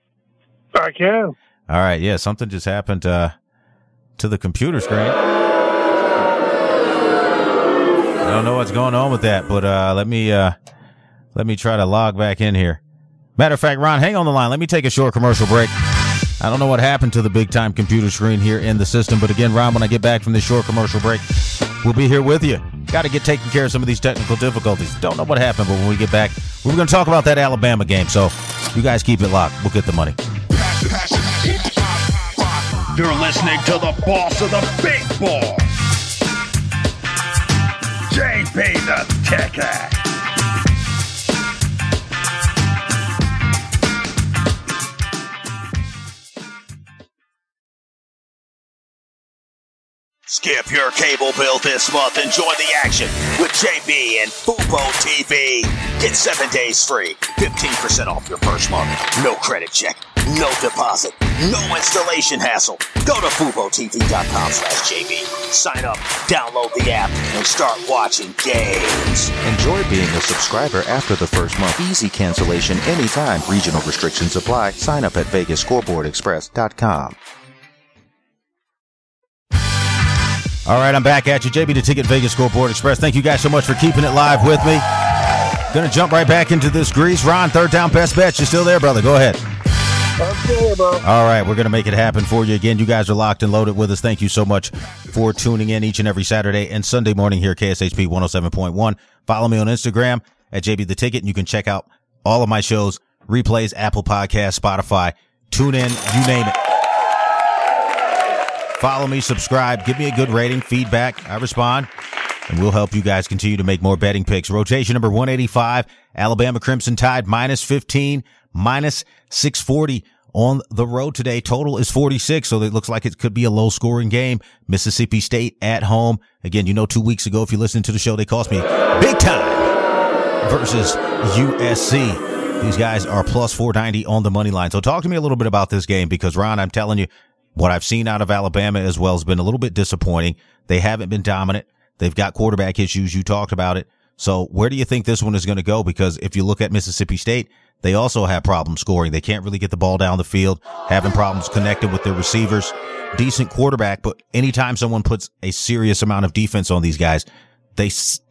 I can. All right. Yeah. Something just happened, uh, to the computer screen. I don't know what's going on with that, but, uh, let me, uh, let me try to log back in here. Matter of fact, Ron, hang on the line. Let me take a short commercial break. I don't know what happened to the big time computer screen here in the system, but again, Ron, when I get back from this short commercial break, we'll be here with you. Got to get taken care of some of these technical difficulties. Don't know what happened, but when we get back, we're going to talk about that Alabama game. So you guys keep it locked. We'll get the money. You're listening to the boss of the big board, JB the Ticket. Skip your cable bill this month and join the action with JB and Fubo TV. Get seven days free, 15% off your first month, no credit check, no deposit, no installation hassle. Go to FuboTV.com slash JB. Sign up, download the app, and start watching games. Enjoy being a subscriber after the first month. Easy cancellation anytime. Regional restrictions apply. Sign up at VegasScoreboardExpress.com. All right, I'm back at you. JB the Ticket Vegas Scoreboard Express. Thank you guys so much for keeping it live with me. Gonna jump right back into this grease. Ron, third down best bet. You still there, brother? Go ahead. Okay, bro. All right, we're going to make it happen for you again. You guys are locked and loaded with us. Thank you so much for tuning in each and every Saturday and Sunday morning here at KSHP 107.1. Follow me on Instagram at JB the Ticket, and you can check out all of my shows, replays, Apple Podcast, Spotify. Tune in, you name it. Follow me, subscribe, give me a good rating, feedback. I respond, and we'll help you guys continue to make more betting picks. Rotation number 185, Alabama Crimson Tide minus 15, minus 640 on the road today. Total is 46, so it looks like it could be a low scoring game. Mississippi State at home. Again, you know, two weeks ago, if you listen to the show, they cost me big time versus USC. These guys are plus 490 on the money line. So talk to me a little bit about this game because Ron, I'm telling you, what I've seen out of Alabama as well has been a little bit disappointing. They haven't been dominant. They've got quarterback issues. You talked about it. So where do you think this one is going to go? Because if you look at Mississippi State, they also have problems scoring. They can't really get the ball down the field, having problems connecting with their receivers. Decent quarterback, but anytime someone puts a serious amount of defense on these guys, they just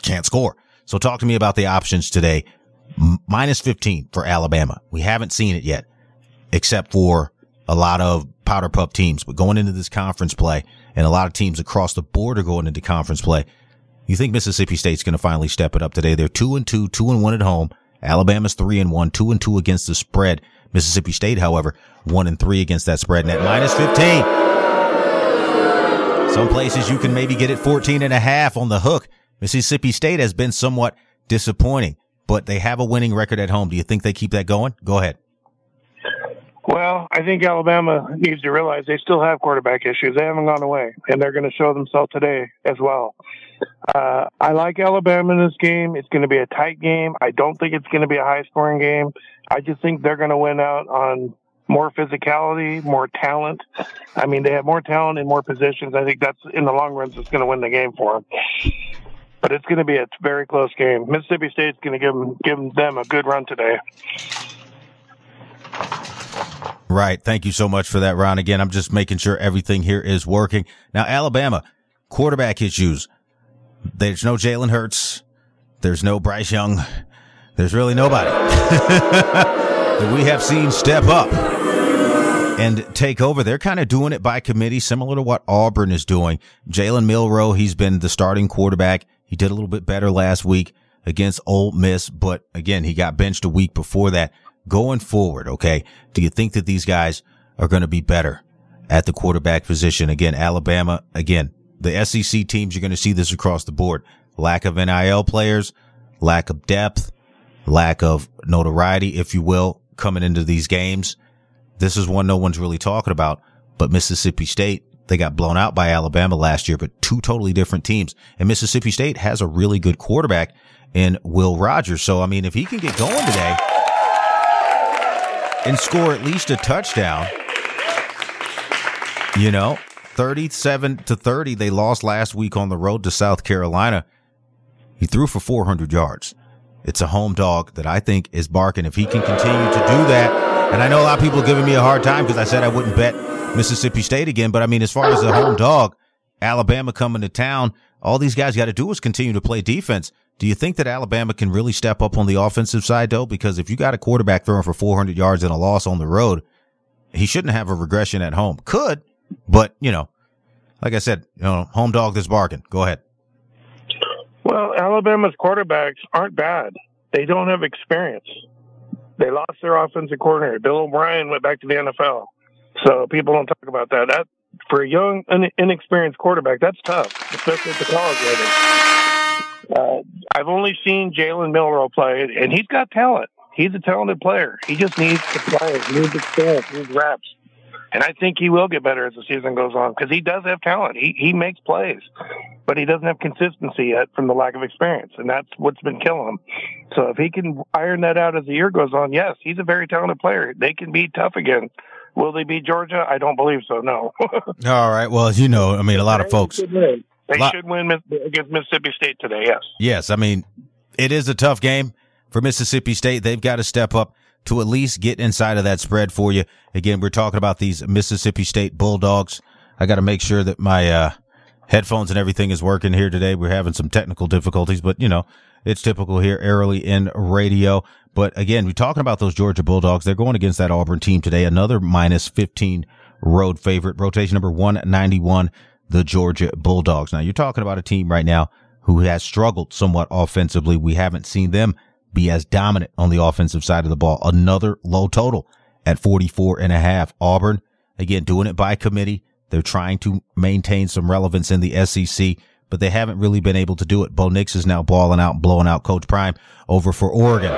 can't score. So talk to me about the options today. M- minus 15 for Alabama. We haven't seen it yet, except for a lot of powder pup teams, but going into this conference play and a lot of teams across the board are going into conference play. You think Mississippi State's going to finally step it up today? They're two and two, two and one at home. Alabama's three and one, two and two against the spread. Mississippi State, however, one and three against that spread. And at minus 15, some places you can maybe get it 14 and a half on the hook. Mississippi State has been somewhat disappointing, but they have a winning record at home. Do you think they keep that going? Go ahead. Well, I think Alabama needs to realize they still have quarterback issues. They haven't gone away, and they're going to show themselves today as well. Uh, I like Alabama in this game. It's going to be a tight game. I don't think it's going to be a high scoring game. I just think they're going to win out on more physicality, more talent. I mean, they have more talent in more positions. I think that's in the long run that's going to win the game for them. But it's going to be a very close game. Mississippi State's going to give them, give them a good run today. Right. Thank you so much for that, Ron. Again, I'm just making sure everything here is working. Now, Alabama, quarterback issues. There's no Jalen Hurts. There's no Bryce Young. There's really nobody [LAUGHS] that we have seen step up and take over. They're kind of doing it by committee, similar to what Auburn is doing. Jalen Milroe, he's been the starting quarterback. He did a little bit better last week against Ole Miss, but again, he got benched a week before that. Going forward, okay, do you think that these guys are going to be better at the quarterback position? Again, Alabama, again, the SEC teams, you're going to see this across the board. Lack of NIL players, lack of depth, lack of notoriety, if you will, coming into these games. This is one no one's really talking about, but Mississippi State, they got blown out by Alabama last year, but two totally different teams. And Mississippi State has a really good quarterback in Will Rogers. So, I mean, if he can get going today and score at least a touchdown, you know, 37 to 30, they lost last week on the road to South Carolina. He threw for 400 yards. It's a home dog that I think is barking. If he can continue to do that, and I know a lot of people are giving me a hard time because I said I wouldn't bet Mississippi State again, but I mean, as far as the home dog, Alabama coming to town, all these guys got to do is continue to play defense. Do you think that Alabama can really step up on the offensive side though? Because if you got a quarterback throwing for 400 yards and a loss on the road, he shouldn't have a regression at home. Could, but you know, like I said, you know, home dog that's barking. Go ahead. Well, Alabama's quarterbacks aren't bad. They don't have experience. They lost their offensive coordinator. Bill O'Brien went back to the NFL. So people don't talk about that. That for a young, in- inexperienced quarterback, that's tough, especially at the college level. Uh, I've only seen Jalen Milroe play, and he's got talent. He's a talented player. He just needs to play. He needs experience. He needs reps. And I think he will get better as the season goes on because he does have talent. He he makes plays, but he doesn't have consistency yet from the lack of experience, and that's what's been killing him. So if he can iron that out as the year goes on, yes, he's a very talented player. They can be tough again. Will they beat Georgia? I don't believe so. No. [LAUGHS] All right. Well, as you know, I mean, a lot of folks. They Lot- should win against Mississippi State today. Yes. Yes, I mean, it is a tough game for Mississippi State. They've got to step up to at least get inside of that spread for you. Again, we're talking about these Mississippi State Bulldogs. I got to make sure that my uh, headphones and everything is working here today. We're having some technical difficulties, but you know, it's typical here early in radio. But again, we're talking about those Georgia Bulldogs. They're going against that Auburn team today. Another minus 15 road favorite. Rotation number 191, the Georgia Bulldogs. Now you're talking about a team right now who has struggled somewhat offensively. We haven't seen them be as dominant on the offensive side of the ball. Another low total at 44 and a half. Auburn, again, doing it by committee. They're trying to maintain some relevance in the SEC, but they haven't really been able to do it. Bo Nix is now balling out, blowing out Coach Prime over for Oregon.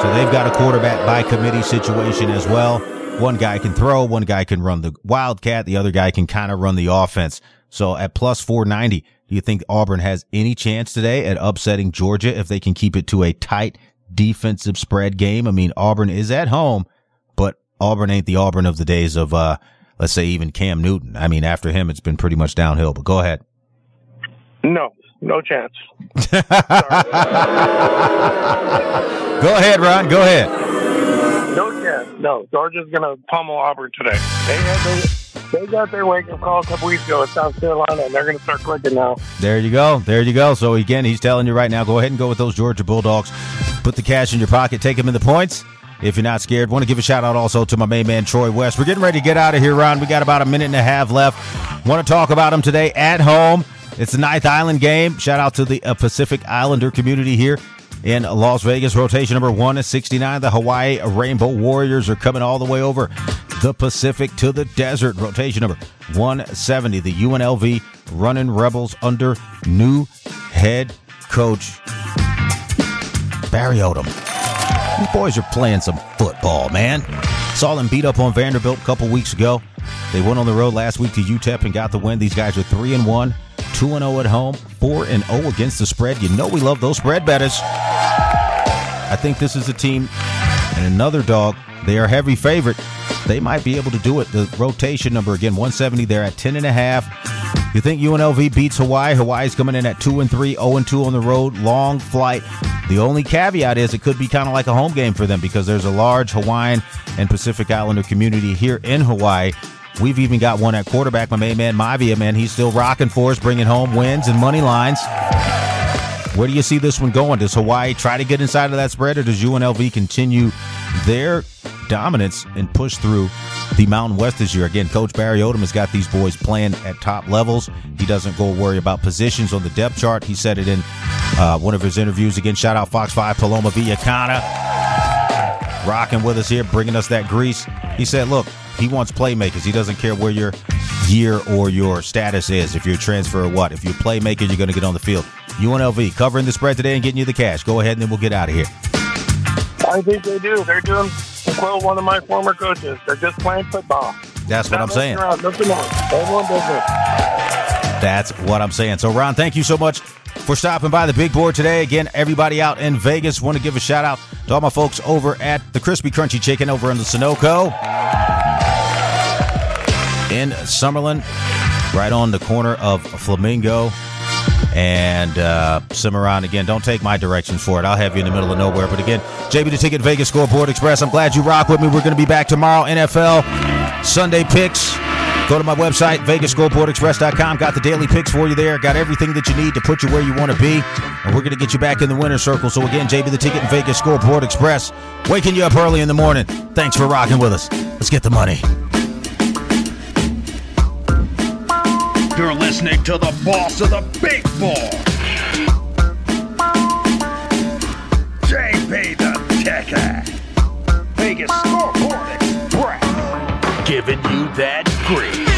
So they've got a quarterback by committee situation as well. One guy can throw, one guy can run the wildcat, the other guy can kind of run the offense. So at plus 490, do you think Auburn has any chance today at upsetting Georgia if they can keep it to a tight defensive spread game? I mean, Auburn is at home, but Auburn ain't the Auburn of the days of, uh, let's say even Cam Newton. I mean, after him, it's been pretty much downhill, but go ahead. No, no chance. [LAUGHS] Go ahead, Ron. Go ahead. No. Georgia's going to pummel Auburn today. They had they got their wake up call a couple weeks ago at South Carolina, and they're going to start clicking now. There you go. There you go. So again, he's telling you right now, go ahead and go with those Georgia Bulldogs. Put the cash in your pocket. Take them in the points. If you're not scared, want to give a shout out also to my main man Troy West. We're getting ready to get out of here, Ron. We got about a minute and a half left. Want to talk about him today at home. It's the Ninth Island game. Shout out to the uh, Pacific Islander community here in Las Vegas. Rotation number one is 69. The Hawaii Rainbow Warriors are coming all the way over the Pacific to the desert. Rotation number 170. The UNLV running Rebels under new head coach Barry Odom. These boys are playing some football, man. Saw them beat up on Vanderbilt a couple weeks ago. They went on the road last week to UTEP and got the win. These guys are 3 and 1, 2 and 0 at home, 4 and 0 against the spread. You know we love those spread betters. I think this is a team and another dog. They are heavy favorite. They might be able to do it. The rotation number again, 170. They're at 10 and a half. You think UNLV beats Hawaii? Hawaii's coming in at 2 and 3, 0 and 2 on the road. Long flight. The only caveat is it could be kind of like a home game for them because there's a large Hawaiian and Pacific Islander community here in Hawaii. We've even got one at quarterback, my main man Maiava, man. He's still rocking for us, bringing home wins and money lines. Where do you see this one going? Does Hawaii try to get inside of that spread, or does UNLV continue their dominance and push through the Mountain West this year? Again, Coach Barry Odom has got these boys playing at top levels. He doesn't go worry about positions on the depth chart. He said it in uh, one of his interviews. Again, shout out Fox 5 Paloma Villacana, rocking with us here, bringing us that grease. He said, look, he wants playmakers. He doesn't care where your year or your status is. If you're a transfer or what. If you're a playmaker, you're going to get on the field. UNLV covering the spread today and getting you the cash. Go ahead and then we'll get out of here. I think they do. They're doing, quote one of my former coaches, they're just playing football. That's what Not I'm saying. around, nothing else. Everyone does it. That's what I'm saying. So, Ron, thank you so much for stopping by the big board today. Again, everybody out in Vegas, want to give a shout out to all my folks over at the Crispy Crunchy Chicken over in the Sunoco in Summerlin, right on the corner of Flamingo and uh, Cimarron. Again, don't take my directions for it. I'll have you in the middle of nowhere. But again, JB the Ticket Vegas Scoreboard Express. I'm glad you rock with me. We're going to be back tomorrow. NFL Sunday picks. Go to my website, VegasScoreboardExpress.com. Got the daily picks for you there. Got everything that you need to put you where you want to be. And we're going to get you back in the winner's circle. So, again, JB the Ticket and Vegas Scoreboard Express, waking you up early in the morning. Thanks for rocking with us. Let's get the money. You're listening to the boss of the big ball. JB the Ticket. Vegas Scoreboard Express. Giving you that grease.